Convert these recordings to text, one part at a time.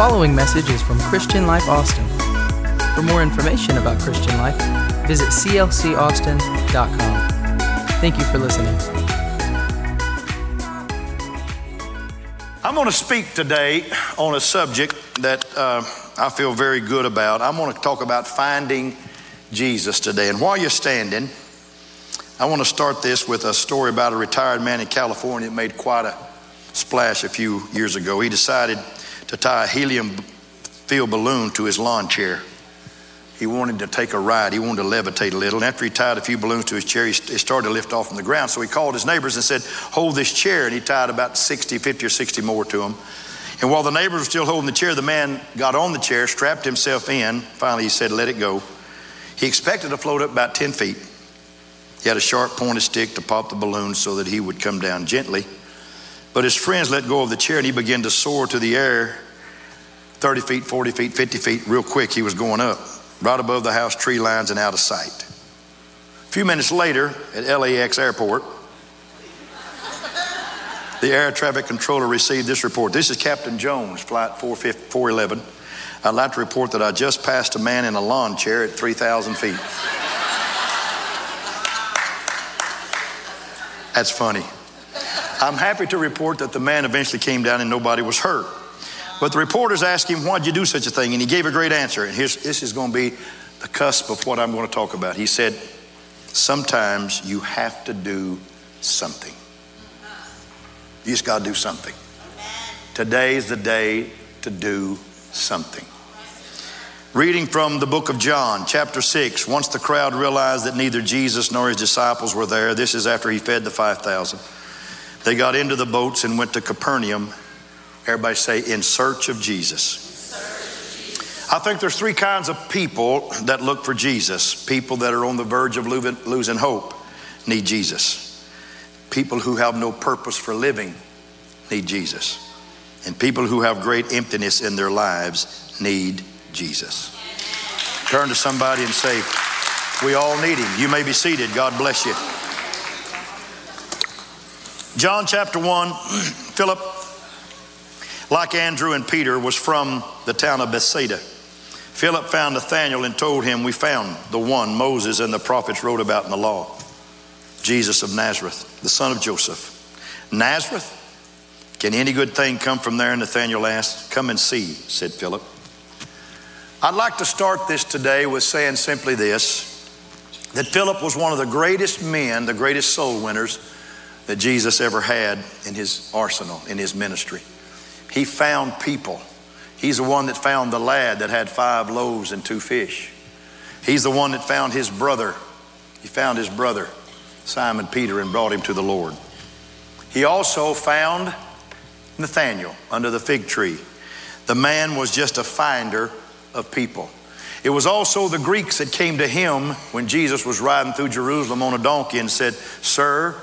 following message is from Christian Life Austin. For more information about Christian Life, visit clcaustin.com. Thank you for listening. I'm going to speak today on a subject that uh, I feel very good about. I'm going to talk about finding Jesus today. And while you're standing, I want to start this with a story about a retired man in California that made quite a splash a few years ago. He decided to tie a helium filled balloon to his lawn chair. He wanted to take a ride. He wanted to levitate a little. And after he tied a few balloons to his chair, he started to lift off from the ground. So he called his neighbors and said, Hold this chair. And he tied about 60, 50 or 60 more to him. And while the neighbors were still holding the chair, the man got on the chair, strapped himself in. Finally, he said, Let it go. He expected to float up about 10 feet. He had a sharp pointed stick to pop the balloon so that he would come down gently. But his friends let go of the chair and he began to soar to the air 30 feet, 40 feet, 50 feet, real quick. He was going up right above the house tree lines and out of sight. A few minutes later at LAX airport, the air traffic controller received this report. This is Captain Jones, flight 411. I'd like to report that I just passed a man in a lawn chair at 3,000 feet. That's funny. I'm happy to report that the man eventually came down and nobody was hurt. But the reporters asked him, Why'd you do such a thing? And he gave a great answer. And this is going to be the cusp of what I'm going to talk about. He said, Sometimes you have to do something. You just got to do something. Today's the day to do something. Reading from the book of John, chapter 6. Once the crowd realized that neither Jesus nor his disciples were there, this is after he fed the 5,000. They got into the boats and went to Capernaum Everybody say, in search of Jesus. I think there's three kinds of people that look for Jesus. People that are on the verge of losing hope need Jesus. People who have no purpose for living need Jesus. And people who have great emptiness in their lives need Jesus. Turn to somebody and say, We all need him. You may be seated. God bless you. John chapter 1, Philip like Andrew and Peter, was from the town of Bethsaida. Philip found Nathanael and told him, We found the one Moses and the prophets wrote about in the law, Jesus of Nazareth, the son of Joseph. Nazareth? Can any good thing come from there? Nathanael asked. Come and see, said Philip. I'd like to start this today with saying simply this that Philip was one of the greatest men, the greatest soul winners that Jesus ever had in his arsenal, in his ministry. He found people. He's the one that found the lad that had five loaves and two fish. He's the one that found his brother. He found his brother, Simon Peter, and brought him to the Lord. He also found Nathanael under the fig tree. The man was just a finder of people. It was also the Greeks that came to him when Jesus was riding through Jerusalem on a donkey and said, Sir,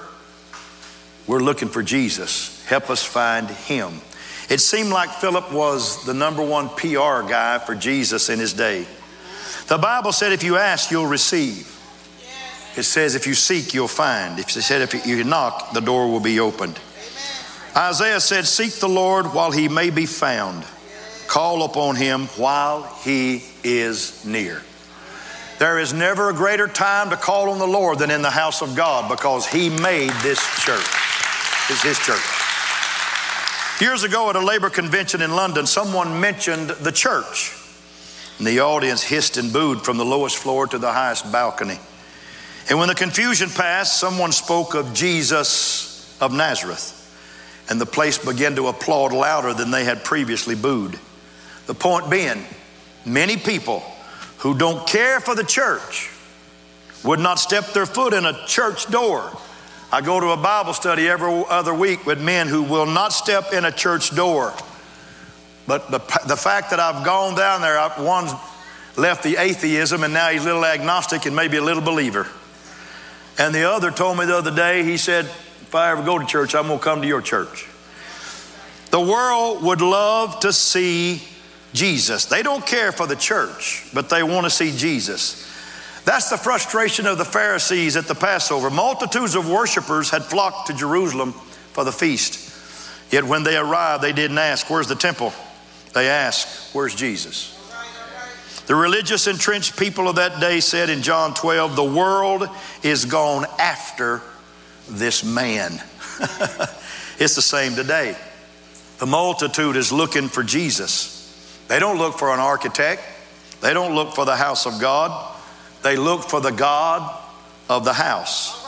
we're looking for Jesus. Help us find him. It seemed like Philip was the number one PR guy for Jesus in his day. The Bible said, if you ask, you'll receive. It says, if you seek, you'll find. It said, if you knock, the door will be opened. Isaiah said, Seek the Lord while he may be found. Call upon him while he is near. There is never a greater time to call on the Lord than in the house of God because he made this church. It's his church. Years ago at a labor convention in London, someone mentioned the church. And the audience hissed and booed from the lowest floor to the highest balcony. And when the confusion passed, someone spoke of Jesus of Nazareth. And the place began to applaud louder than they had previously booed. The point being, many people who don't care for the church would not step their foot in a church door I go to a Bible study every other week with men who will not step in a church door. But the, the fact that I've gone down there, I, one's left the atheism and now he's a little agnostic and maybe a little believer. And the other told me the other day, he said, If I ever go to church, I'm going to come to your church. The world would love to see Jesus. They don't care for the church, but they want to see Jesus. That's the frustration of the Pharisees at the Passover. Multitudes of worshipers had flocked to Jerusalem for the feast. Yet when they arrived, they didn't ask, Where's the temple? They asked, Where's Jesus? The religious entrenched people of that day said in John 12, The world is gone after this man. it's the same today. The multitude is looking for Jesus. They don't look for an architect, they don't look for the house of God, they look for the God of the house.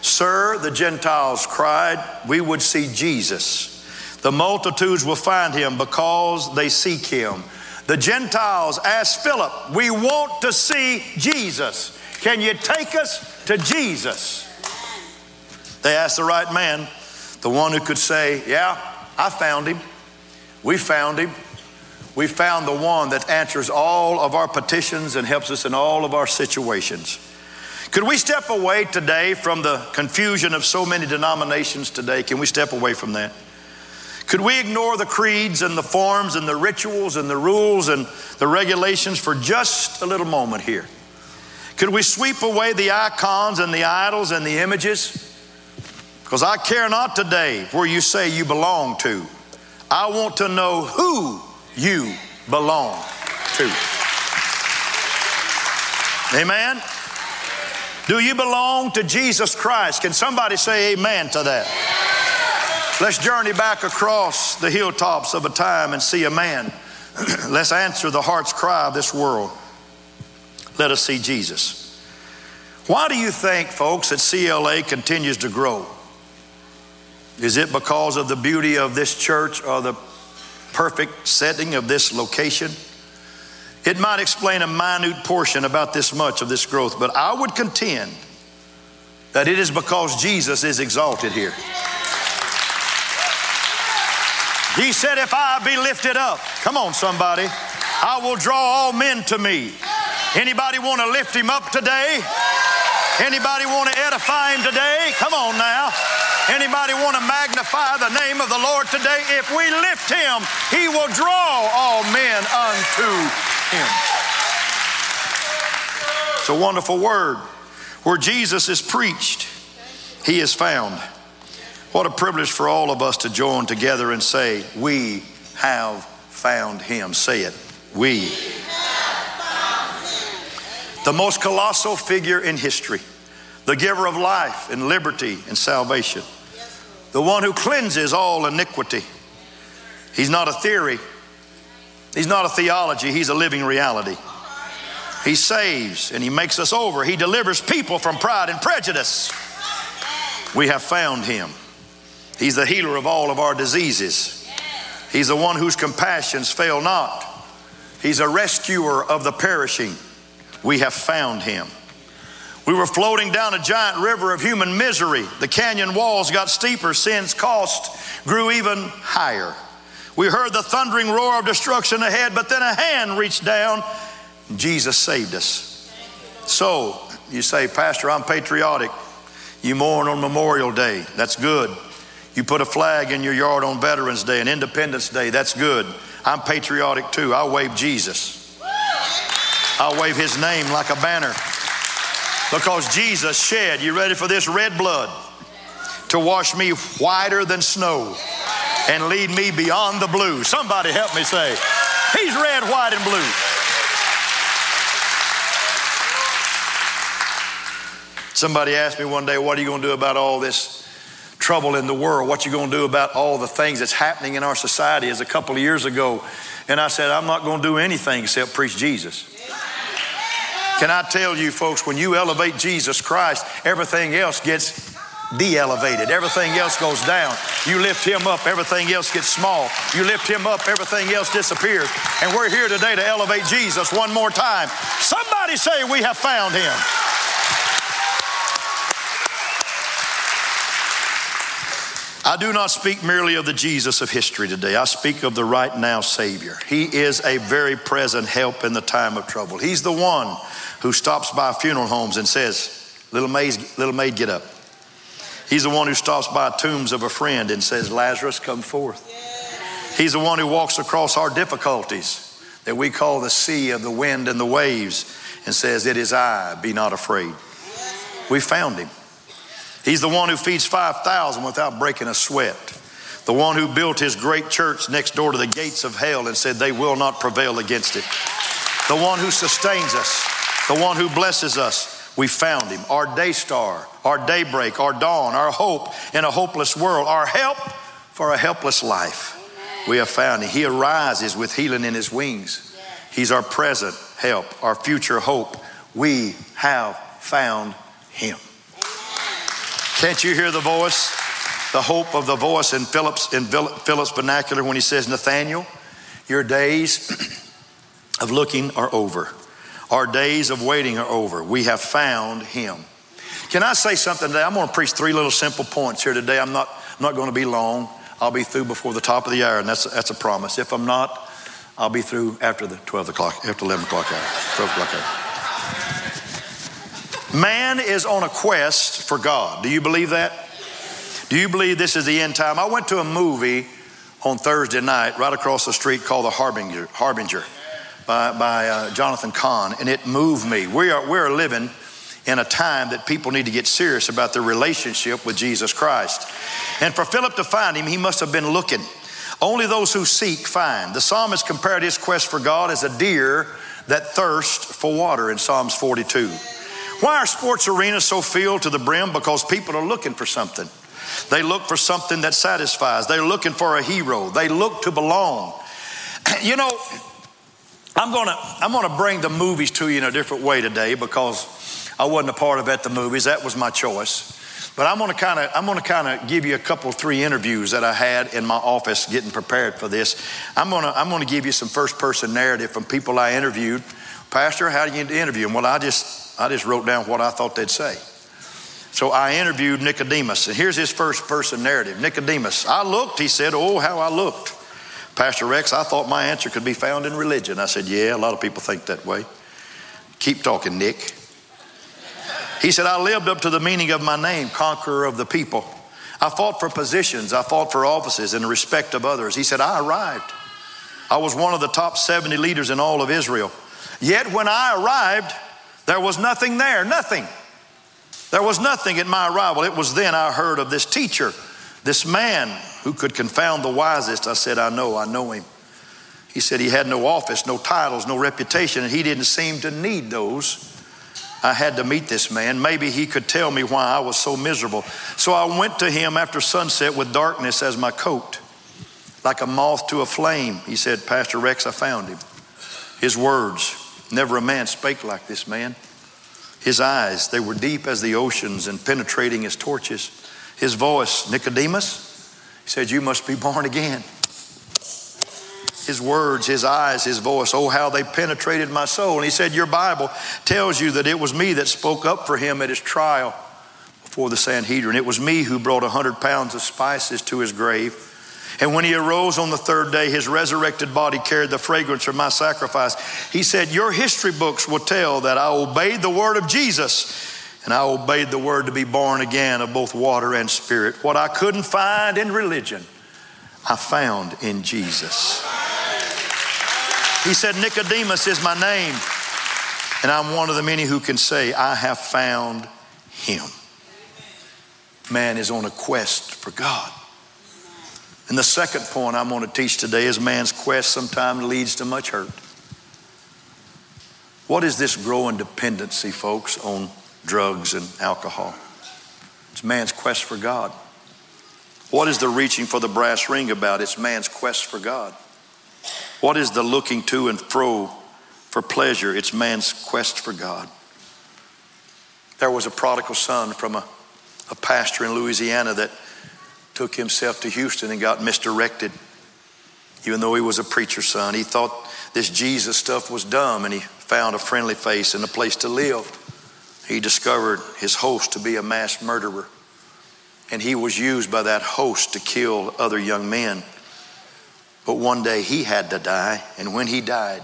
Sir, the Gentiles cried, we would see Jesus. The multitudes will find him because they seek him. The Gentiles asked Philip, We want to see Jesus. Can you take us to Jesus? They asked the right man, the one who could say, Yeah, I found him. We found him. We found the one that answers all of our petitions and helps us in all of our situations. Could we step away today from the confusion of so many denominations today? Can we step away from that? Could we ignore the creeds and the forms and the rituals and the rules and the regulations for just a little moment here? Could we sweep away the icons and the idols and the images? Because I care not today where you say you belong to. I want to know who you belong to. Amen? Do you belong to Jesus Christ? Can somebody say amen to that? Let's journey back across the hilltops of a time and see a man. Let's answer the heart's cry of this world. Let us see Jesus. Why do you think, folks, that CLA continues to grow? Is it because of the beauty of this church or the perfect setting of this location? It might explain a minute portion about this much of this growth, but I would contend that it is because Jesus is exalted here. He said, If I be lifted up, come on, somebody, I will draw all men to me. Anybody want to lift him up today? Anybody want to edify him today? Come on now. Anybody want to magnify the name of the Lord today? If we lift him, he will draw all men unto him. It's a wonderful word. Where Jesus is preached, he is found. What a privilege for all of us to join together and say, We have found him. Say it. We. The most colossal figure in history, the giver of life and liberty and salvation, the one who cleanses all iniquity. He's not a theory, he's not a theology, he's a living reality. He saves and he makes us over. He delivers people from pride and prejudice. We have found him. He's the healer of all of our diseases. He's the one whose compassions fail not. He's a rescuer of the perishing. We have found him. We were floating down a giant river of human misery. The canyon walls got steeper, sin's cost grew even higher. We heard the thundering roar of destruction ahead, but then a hand reached down. Jesus saved us. So, you say, Pastor, I'm patriotic. You mourn on Memorial Day. That's good. You put a flag in your yard on Veterans Day and Independence Day. That's good. I'm patriotic too. I wave Jesus. I wave his name like a banner because Jesus shed, you ready for this, red blood to wash me whiter than snow and lead me beyond the blue. Somebody help me say, He's red, white, and blue. Somebody asked me one day, What are you going to do about all this trouble in the world? What you going to do about all the things that's happening in our society? As a couple of years ago, and I said, I'm not going to do anything except preach Jesus. Can I tell you, folks, when you elevate Jesus Christ, everything else gets de elevated. Everything else goes down. You lift him up, everything else gets small. You lift him up, everything else disappears. And we're here today to elevate Jesus one more time. Somebody say, We have found him. I do not speak merely of the Jesus of history today. I speak of the right now Savior. He is a very present help in the time of trouble. He's the one who stops by funeral homes and says, Little maid, little maid, get up. He's the one who stops by tombs of a friend and says, Lazarus, come forth. He's the one who walks across our difficulties that we call the sea of the wind and the waves and says, It is I, be not afraid. We found him. He's the one who feeds 5,000 without breaking a sweat. The one who built his great church next door to the gates of hell and said they will not prevail against it. The one who sustains us, the one who blesses us. We found him, our day star, our daybreak, our dawn, our hope in a hopeless world, our help for a helpless life. We have found him. He arises with healing in his wings. He's our present help, our future hope. We have found him. Can't you hear the voice? The hope of the voice in Philip's in Philip's vernacular when he says, Nathanael, your days of looking are over. Our days of waiting are over. We have found him. Can I say something today? I'm going to preach three little simple points here today. I'm not, I'm not going to be long. I'll be through before the top of the hour, and that's, that's a promise. If I'm not, I'll be through after the 12 o'clock, after 11 o'clock hour, 12 o'clock hour. Man is on a quest for God. Do you believe that? Do you believe this is the end time? I went to a movie on Thursday night right across the street called The Harbinger, Harbinger by, by uh, Jonathan Cahn, and it moved me. We are, we are living in a time that people need to get serious about their relationship with Jesus Christ. And for Philip to find him, he must have been looking. Only those who seek find. The psalmist compared his quest for God as a deer that thirsts for water in Psalms 42. Why are sports arenas so filled to the brim? Because people are looking for something. They look for something that satisfies. They're looking for a hero. They look to belong. You know, I'm gonna I'm gonna bring the movies to you in a different way today because I wasn't a part of at the movies. That was my choice. But I'm gonna kind of I'm gonna kind of give you a couple three interviews that I had in my office getting prepared for this. I'm gonna I'm gonna give you some first person narrative from people I interviewed. Pastor, how do you interview them? Well, I just I just wrote down what I thought they'd say. So I interviewed Nicodemus, and here's his first person narrative. Nicodemus, I looked, he said, oh, how I looked. Pastor Rex, I thought my answer could be found in religion. I said, yeah, a lot of people think that way. Keep talking, Nick. He said, I lived up to the meaning of my name, conqueror of the people. I fought for positions, I fought for offices in respect of others. He said, I arrived. I was one of the top 70 leaders in all of Israel. Yet when I arrived, there was nothing there, nothing. There was nothing at my arrival. It was then I heard of this teacher, this man who could confound the wisest. I said, I know, I know him. He said he had no office, no titles, no reputation, and he didn't seem to need those. I had to meet this man. Maybe he could tell me why I was so miserable. So I went to him after sunset with darkness as my coat, like a moth to a flame. He said, Pastor Rex, I found him. His words, never a man spake like this man. His eyes, they were deep as the oceans and penetrating as torches. His voice, Nicodemus, he said, You must be born again his words, his eyes, his voice. Oh, how they penetrated my soul. And he said, Your Bible tells you that it was me that spoke up for him at his trial before the Sanhedrin. It was me who brought a hundred pounds of spices to his grave. And when he arose on the third day, his resurrected body carried the fragrance of my sacrifice. He said, Your history books will tell that I obeyed the word of Jesus and I obeyed the word to be born again of both water and spirit. What I couldn't find in religion, I found in Jesus. He said, Nicodemus is my name, and I'm one of the many who can say, I have found him. Man is on a quest for God. And the second point I'm going to teach today is man's quest sometimes leads to much hurt. What is this growing dependency, folks, on drugs and alcohol? It's man's quest for God. What is the reaching for the brass ring about? It's man's quest for God. What is the looking to and fro for pleasure? It's man's quest for God. There was a prodigal son from a, a pastor in Louisiana that took himself to Houston and got misdirected. Even though he was a preacher's son, he thought this Jesus stuff was dumb and he found a friendly face and a place to live. He discovered his host to be a mass murderer, and he was used by that host to kill other young men. But one day he had to die, and when he died,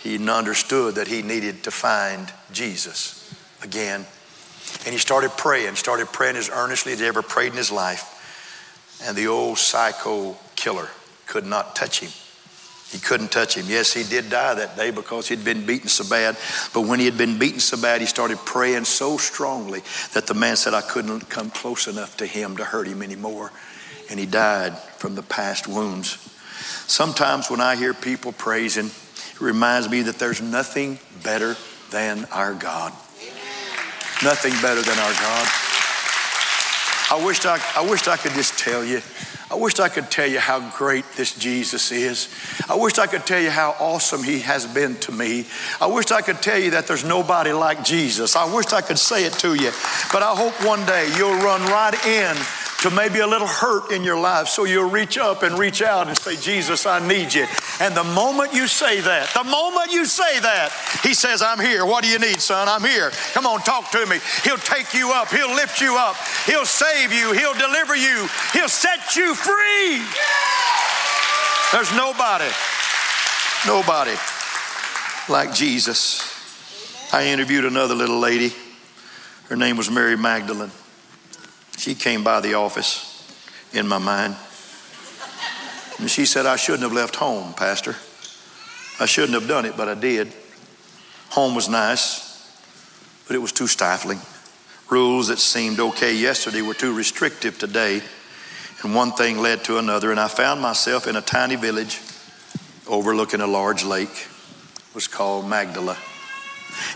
he understood that he needed to find Jesus again. And he started praying, started praying as earnestly as he ever prayed in his life. And the old psycho killer could not touch him. He couldn't touch him. Yes, he did die that day because he'd been beaten so bad. But when he had been beaten so bad, he started praying so strongly that the man said, I couldn't come close enough to him to hurt him anymore. and he died from the past wounds. Sometimes when I hear people praising, it reminds me that there's nothing better than our God. Nothing better than our God. I wished I, I wished I could just tell you. I wished I could tell you how great this Jesus is. I wished I could tell you how awesome he has been to me. I wished I could tell you that there's nobody like Jesus. I wished I could say it to you. But I hope one day you'll run right in to maybe a little hurt in your life. So you'll reach up and reach out and say, Jesus, I need you. And the moment you say that, the moment you say that, He says, I'm here. What do you need, son? I'm here. Come on, talk to me. He'll take you up, He'll lift you up, He'll save you, He'll deliver you, He'll set you free. There's nobody, nobody like Jesus. I interviewed another little lady. Her name was Mary Magdalene. She came by the office in my mind. And she said, I shouldn't have left home, Pastor. I shouldn't have done it, but I did. Home was nice, but it was too stifling. Rules that seemed okay yesterday were too restrictive today. And one thing led to another, and I found myself in a tiny village overlooking a large lake. It was called Magdala.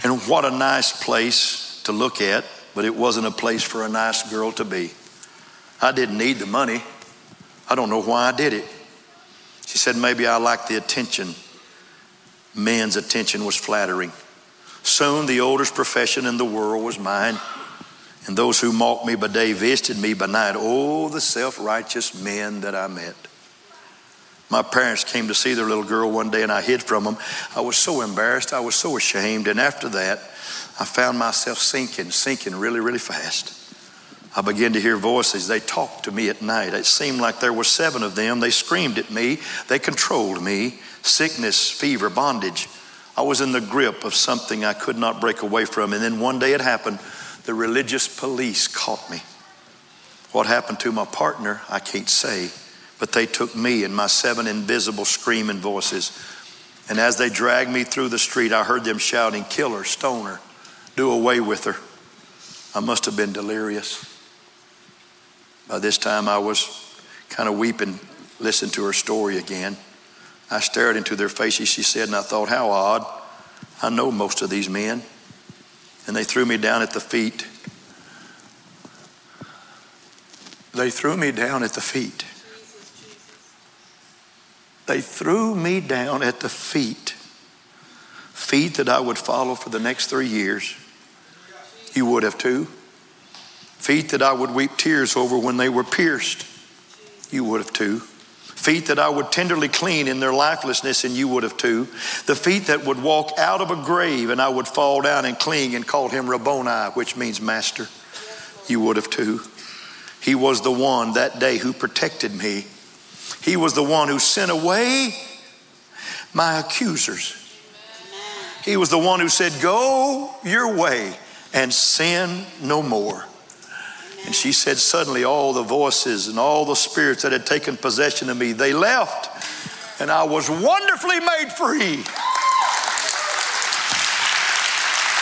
And what a nice place to look at but it wasn't a place for a nice girl to be. I didn't need the money. I don't know why I did it. She said, maybe I liked the attention. Men's attention was flattering. Soon the oldest profession in the world was mine. And those who mocked me by day visited me by night. Oh, the self righteous men that I met. My parents came to see their little girl one day and I hid from them. I was so embarrassed. I was so ashamed. And after that, I found myself sinking, sinking really, really fast. I began to hear voices. They talked to me at night. It seemed like there were seven of them. They screamed at me. They controlled me. Sickness, fever, bondage. I was in the grip of something I could not break away from. And then one day it happened. The religious police caught me. What happened to my partner, I can't say. But they took me and my seven invisible screaming voices. And as they dragged me through the street, I heard them shouting, Kill her, stone her do away with her. I must have been delirious. By this time, I was kind of weeping, listening to her story again. I stared into their faces, she said, and I thought, how odd. I know most of these men. And they threw me down at the feet. They threw me down at the feet. They threw me down at the feet. Feet that I would follow for the next three years. You would have too. Feet that I would weep tears over when they were pierced. You would have too. Feet that I would tenderly clean in their lifelessness, and you would have too. The feet that would walk out of a grave, and I would fall down and cling and call him Rabboni, which means master. You would have too. He was the one that day who protected me. He was the one who sent away my accusers. He was the one who said, Go your way and sin no more. And she said, Suddenly, all the voices and all the spirits that had taken possession of me, they left, and I was wonderfully made free.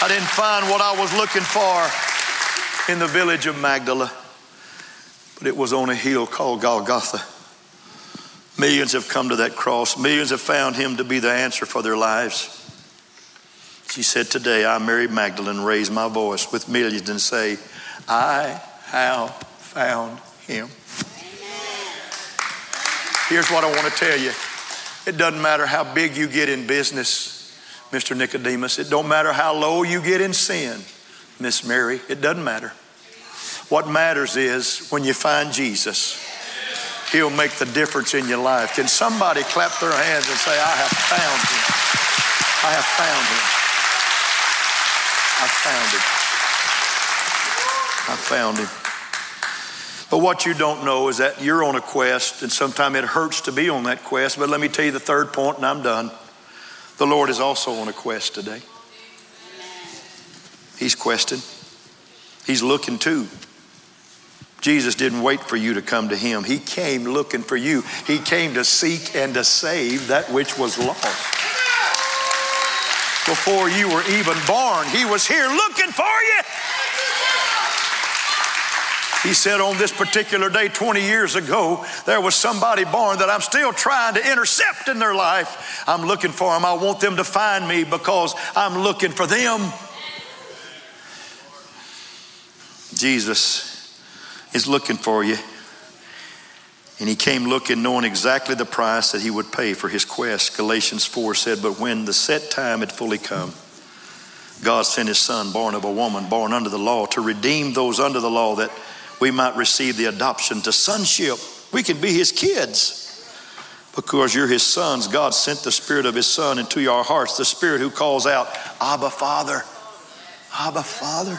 I didn't find what I was looking for in the village of Magdala, but it was on a hill called Golgotha. Millions have come to that cross, millions have found him to be the answer for their lives. She said, Today I, Mary Magdalene, raise my voice with millions and say, I have found him. Here's what I want to tell you it doesn't matter how big you get in business, Mr. Nicodemus. It don't matter how low you get in sin, Miss Mary. It doesn't matter. What matters is when you find Jesus, He'll make the difference in your life. Can somebody clap their hands and say, I have found Him? I have found Him. I found him. I found him. But what you don't know is that you're on a quest, and sometimes it hurts to be on that quest. But let me tell you the third point, and I'm done. The Lord is also on a quest today. He's questing, He's looking too. Jesus didn't wait for you to come to Him, He came looking for you. He came to seek and to save that which was lost before you were even born. He was here looking for you. He said, On this particular day, 20 years ago, there was somebody born that I'm still trying to intercept in their life. I'm looking for them. I want them to find me because I'm looking for them. Jesus is looking for you. And he came looking, knowing exactly the price that he would pay for his quest. Galatians 4 said, But when the set time had fully come, God sent his son, born of a woman, born under the law, to redeem those under the law that we might receive the adoption to sonship. We can be his kids because you're his sons. God sent the spirit of his son into your hearts, the spirit who calls out, Abba, Father. Abba, Father.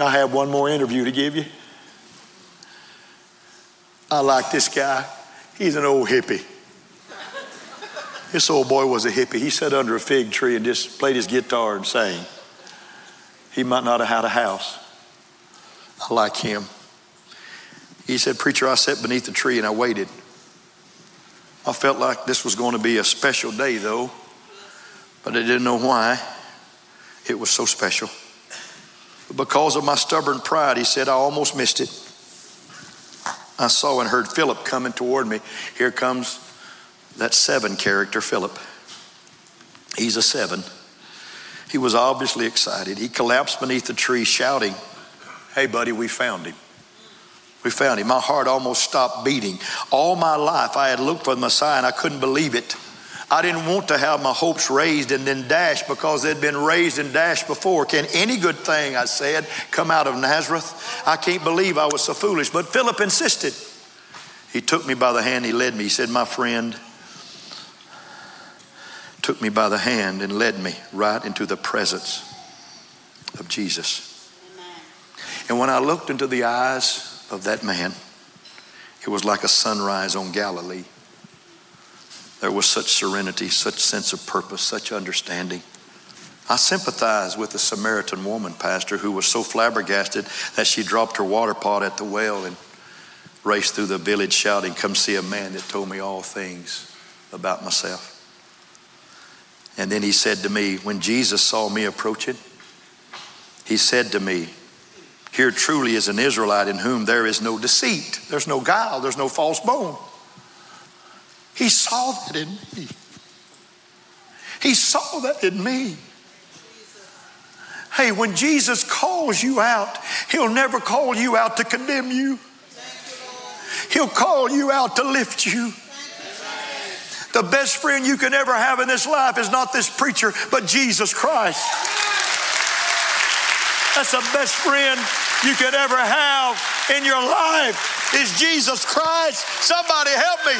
I have one more interview to give you. I like this guy. He's an old hippie. This old boy was a hippie. He sat under a fig tree and just played his guitar and sang. He might not have had a house. I like him. He said, Preacher, I sat beneath the tree and I waited. I felt like this was going to be a special day, though, but I didn't know why it was so special. But because of my stubborn pride, he said, I almost missed it. I saw and heard Philip coming toward me. Here comes that seven character, Philip. He's a seven. He was obviously excited. He collapsed beneath the tree, shouting, Hey, buddy, we found him. We found him. My heart almost stopped beating. All my life, I had looked for the Messiah and I couldn't believe it. I didn't want to have my hopes raised and then dashed because they'd been raised and dashed before. Can any good thing, I said, come out of Nazareth? I can't believe I was so foolish. But Philip insisted. He took me by the hand, he led me. He said, My friend, took me by the hand and led me right into the presence of Jesus. And when I looked into the eyes of that man, it was like a sunrise on Galilee. There was such serenity, such sense of purpose, such understanding. I sympathize with the Samaritan woman, Pastor, who was so flabbergasted that she dropped her water pot at the well and raced through the village shouting, Come see a man that told me all things about myself. And then he said to me, When Jesus saw me approaching, he said to me, Here truly is an Israelite in whom there is no deceit, there's no guile, there's no false bone. He saw that in me. He saw that in me. Hey, when Jesus calls you out, He'll never call you out to condemn you. He'll call you out to lift you. The best friend you can ever have in this life is not this preacher, but Jesus Christ. That's the best friend you could ever have in your life is Jesus Christ. Somebody help me.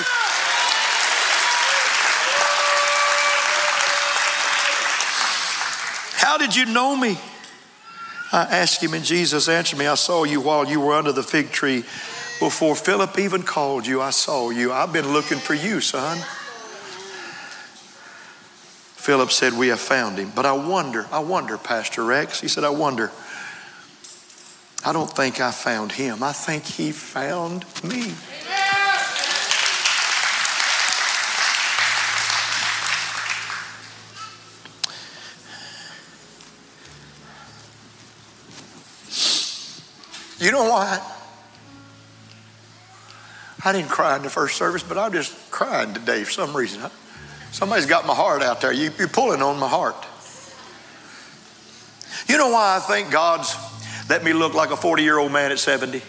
How did you know me? I asked him, and Jesus answered me, I saw you while you were under the fig tree. Before Philip even called you, I saw you. I've been looking for you, son. Philip said, We have found him. But I wonder, I wonder, Pastor Rex. He said, I wonder. I don't think I found him. I think he found me. You know why? I didn't cry in the first service, but I'm just crying today for some reason. Somebody's got my heart out there. You, are pulling on my heart. You know why I think God's let me look like a 40 year old man at 70?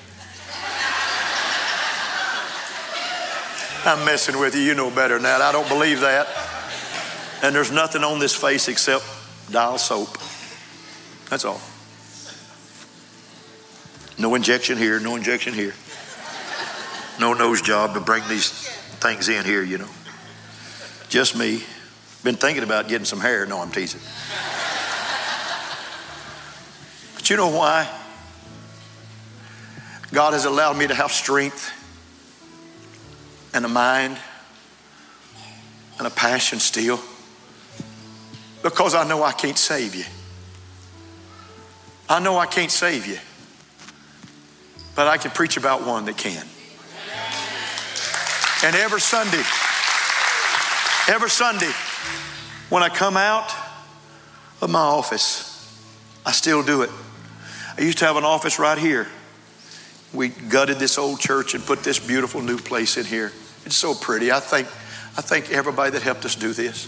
I'm messing with you. You know better than that. I don't believe that. And there's nothing on this face except dial soap. That's all. No injection here, no injection here. No nose job to bring these things in here, you know. Just me. Been thinking about getting some hair. No, I'm teasing. But you know why? God has allowed me to have strength and a mind and a passion still because I know I can't save you. I know I can't save you but I can preach about one that can. And every Sunday, every Sunday, when I come out of my office, I still do it. I used to have an office right here. We gutted this old church and put this beautiful new place in here. It's so pretty. I thank, I thank everybody that helped us do this.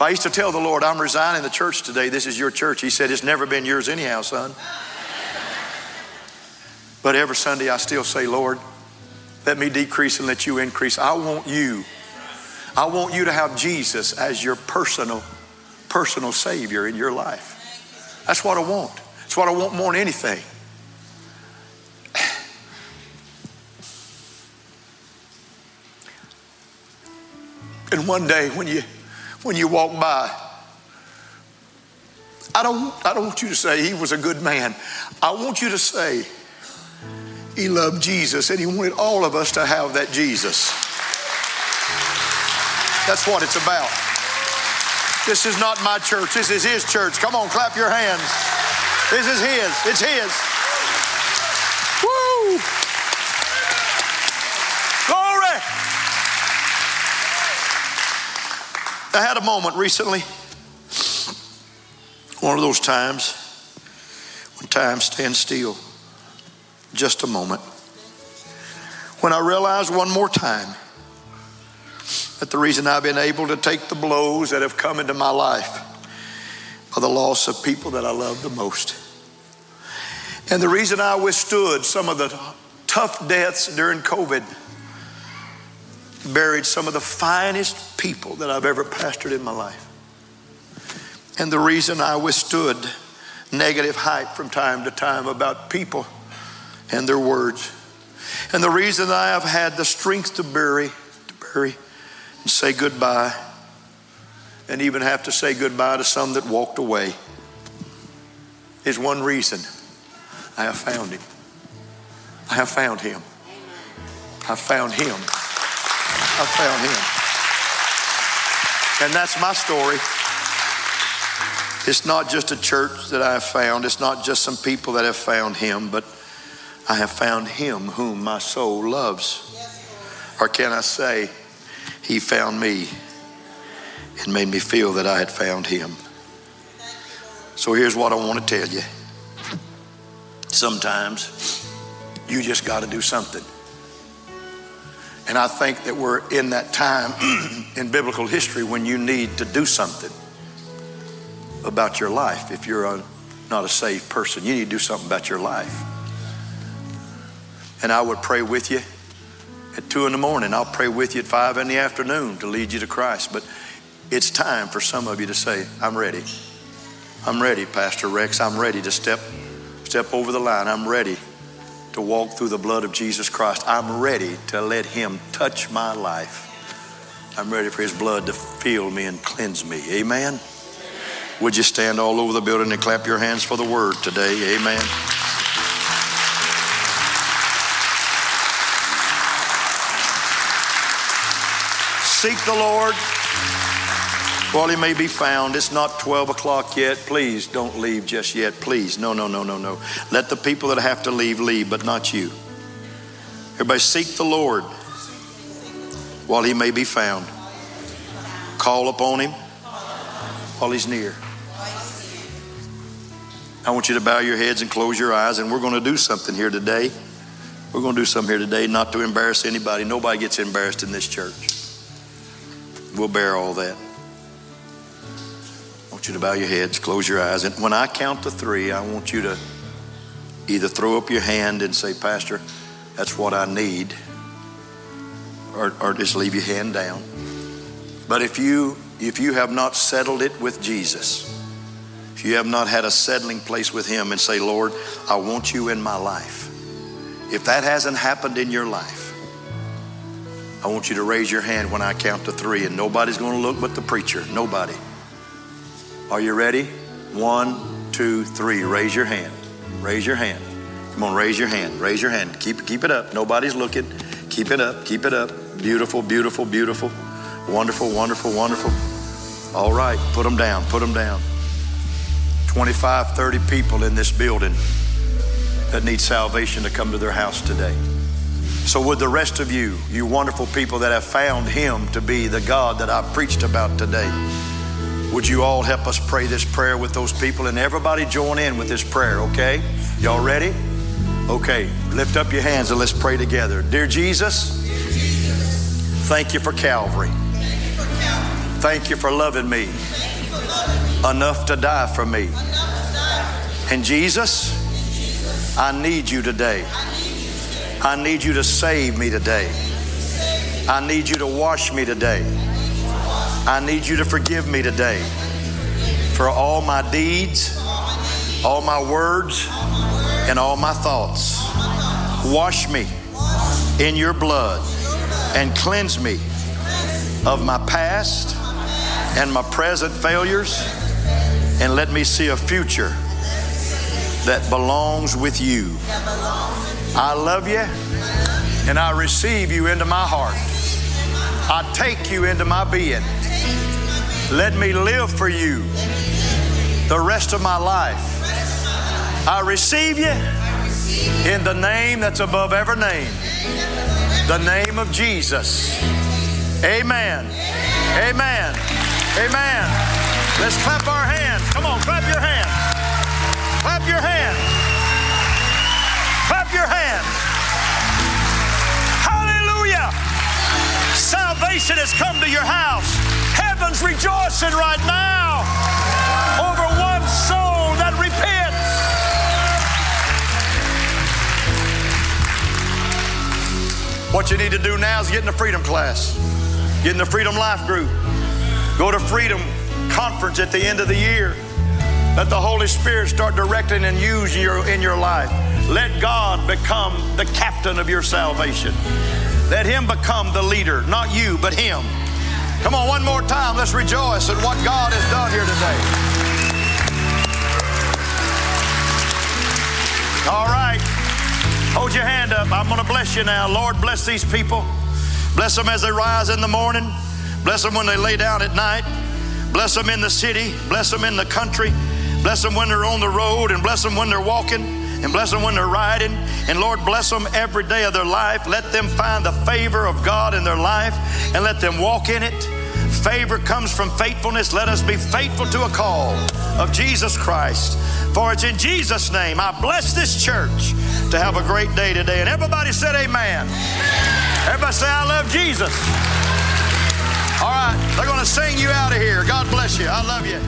I used to tell the Lord, I'm resigning the church today. This is your church. He said, It's never been yours anyhow, son. But every Sunday I still say, Lord, let me decrease and let you increase. I want you. I want you to have Jesus as your personal, personal Savior in your life. That's what I want. That's what I want more than anything. And one day when you when you walk by, I don't I don't want you to say he was a good man. I want you to say he loved Jesus and he wanted all of us to have that Jesus. That's what it's about. This is not my church. This is his church. Come on, clap your hands. This is his. It's his. Woo! Glory! I had a moment recently, one of those times when time stands still, just a moment, when I realized one more time that the reason I've been able to take the blows that have come into my life are the loss of people that I love the most. And the reason I withstood some of the tough deaths during COVID buried some of the finest people that I've ever pastored in my life. And the reason I withstood negative hype from time to time about people and their words. And the reason I have had the strength to bury, to bury and say goodbye, and even have to say goodbye to some that walked away, is one reason I have found him. I have found him. I found him. I found him. And that's my story. It's not just a church that I have found, it's not just some people that have found him, but I have found him whom my soul loves. Or can I say, he found me and made me feel that I had found him. So here's what I want to tell you. Sometimes you just got to do something. And I think that we're in that time in biblical history when you need to do something about your life. If you're a, not a saved person, you need to do something about your life. And I would pray with you at two in the morning. I'll pray with you at five in the afternoon to lead you to Christ. But it's time for some of you to say, I'm ready. I'm ready, Pastor Rex. I'm ready to step, step over the line. I'm ready to walk through the blood of Jesus Christ. I'm ready to let Him touch my life. I'm ready for His blood to fill me and cleanse me. Amen. Would you stand all over the building and clap your hands for the word today? Amen. Seek the Lord while he may be found. It's not 12 o'clock yet. Please don't leave just yet. Please. No, no, no, no, no. Let the people that have to leave leave, but not you. Everybody seek the Lord while he may be found. Call upon him while he's near. I want you to bow your heads and close your eyes, and we're going to do something here today. We're going to do something here today, not to embarrass anybody. Nobody gets embarrassed in this church. We'll bear all that. I want you to bow your heads, close your eyes, and when I count to three, I want you to either throw up your hand and say, Pastor, that's what I need, or, or just leave your hand down. But if you if you have not settled it with Jesus, if you have not had a settling place with Him and say, Lord, I want you in my life, if that hasn't happened in your life, I want you to raise your hand when I count to three, and nobody's going to look but the preacher. Nobody. Are you ready? One, two, three. Raise your hand. Raise your hand. Come on, raise your hand. Raise your hand. Keep, keep it up. Nobody's looking. Keep it up. Keep it up. Beautiful, beautiful, beautiful. Wonderful, wonderful, wonderful. All right, put them down. Put them down. 25, 30 people in this building that need salvation to come to their house today. So, would the rest of you, you wonderful people that have found Him to be the God that I preached about today, Would you all help us pray this prayer with those people and everybody join in with this prayer, okay? Y'all ready? Okay, lift up your hands and let's pray together. Dear Jesus, thank you for Calvary. Thank you for loving me enough to die for me. And Jesus, I need you today. I need you to save me today. I need you to wash me today. I need you to forgive me today for all my deeds, all my words, and all my thoughts. Wash me in your blood and cleanse me of my past and my present failures and let me see a future that belongs with you. I love you and I receive you into my heart. I take you into my being. Let me live for you the rest of my life. I receive you in the name that's above every name, the name of Jesus. Amen. Amen. Amen. Let's clap our hands. Come on, clap your hands. Clap your hands. Salvation has come to your house. Heaven's rejoicing right now over one soul that repents. What you need to do now is get in the freedom class, get in the freedom life group, go to freedom conference at the end of the year. Let the Holy Spirit start directing and using you in your life. Let God become the captain of your salvation. Let Him become the leader, not you, but Him. Come on, one more time. Let's rejoice in what God has done here today. All right. Hold your hand up. I'm going to bless you now. Lord, bless these people. Bless them as they rise in the morning. Bless them when they lay down at night. Bless them in the city. Bless them in the country. Bless them when they're on the road and bless them when they're walking and bless them when they're riding. And Lord, bless them every day of their life. Let them find the favor of God in their life and let them walk in it. Favor comes from faithfulness. Let us be faithful to a call of Jesus Christ. For it's in Jesus' name I bless this church to have a great day today. And everybody said, Amen. Everybody say, I love Jesus. All right, they're going to sing you out of here. God bless you. I love you.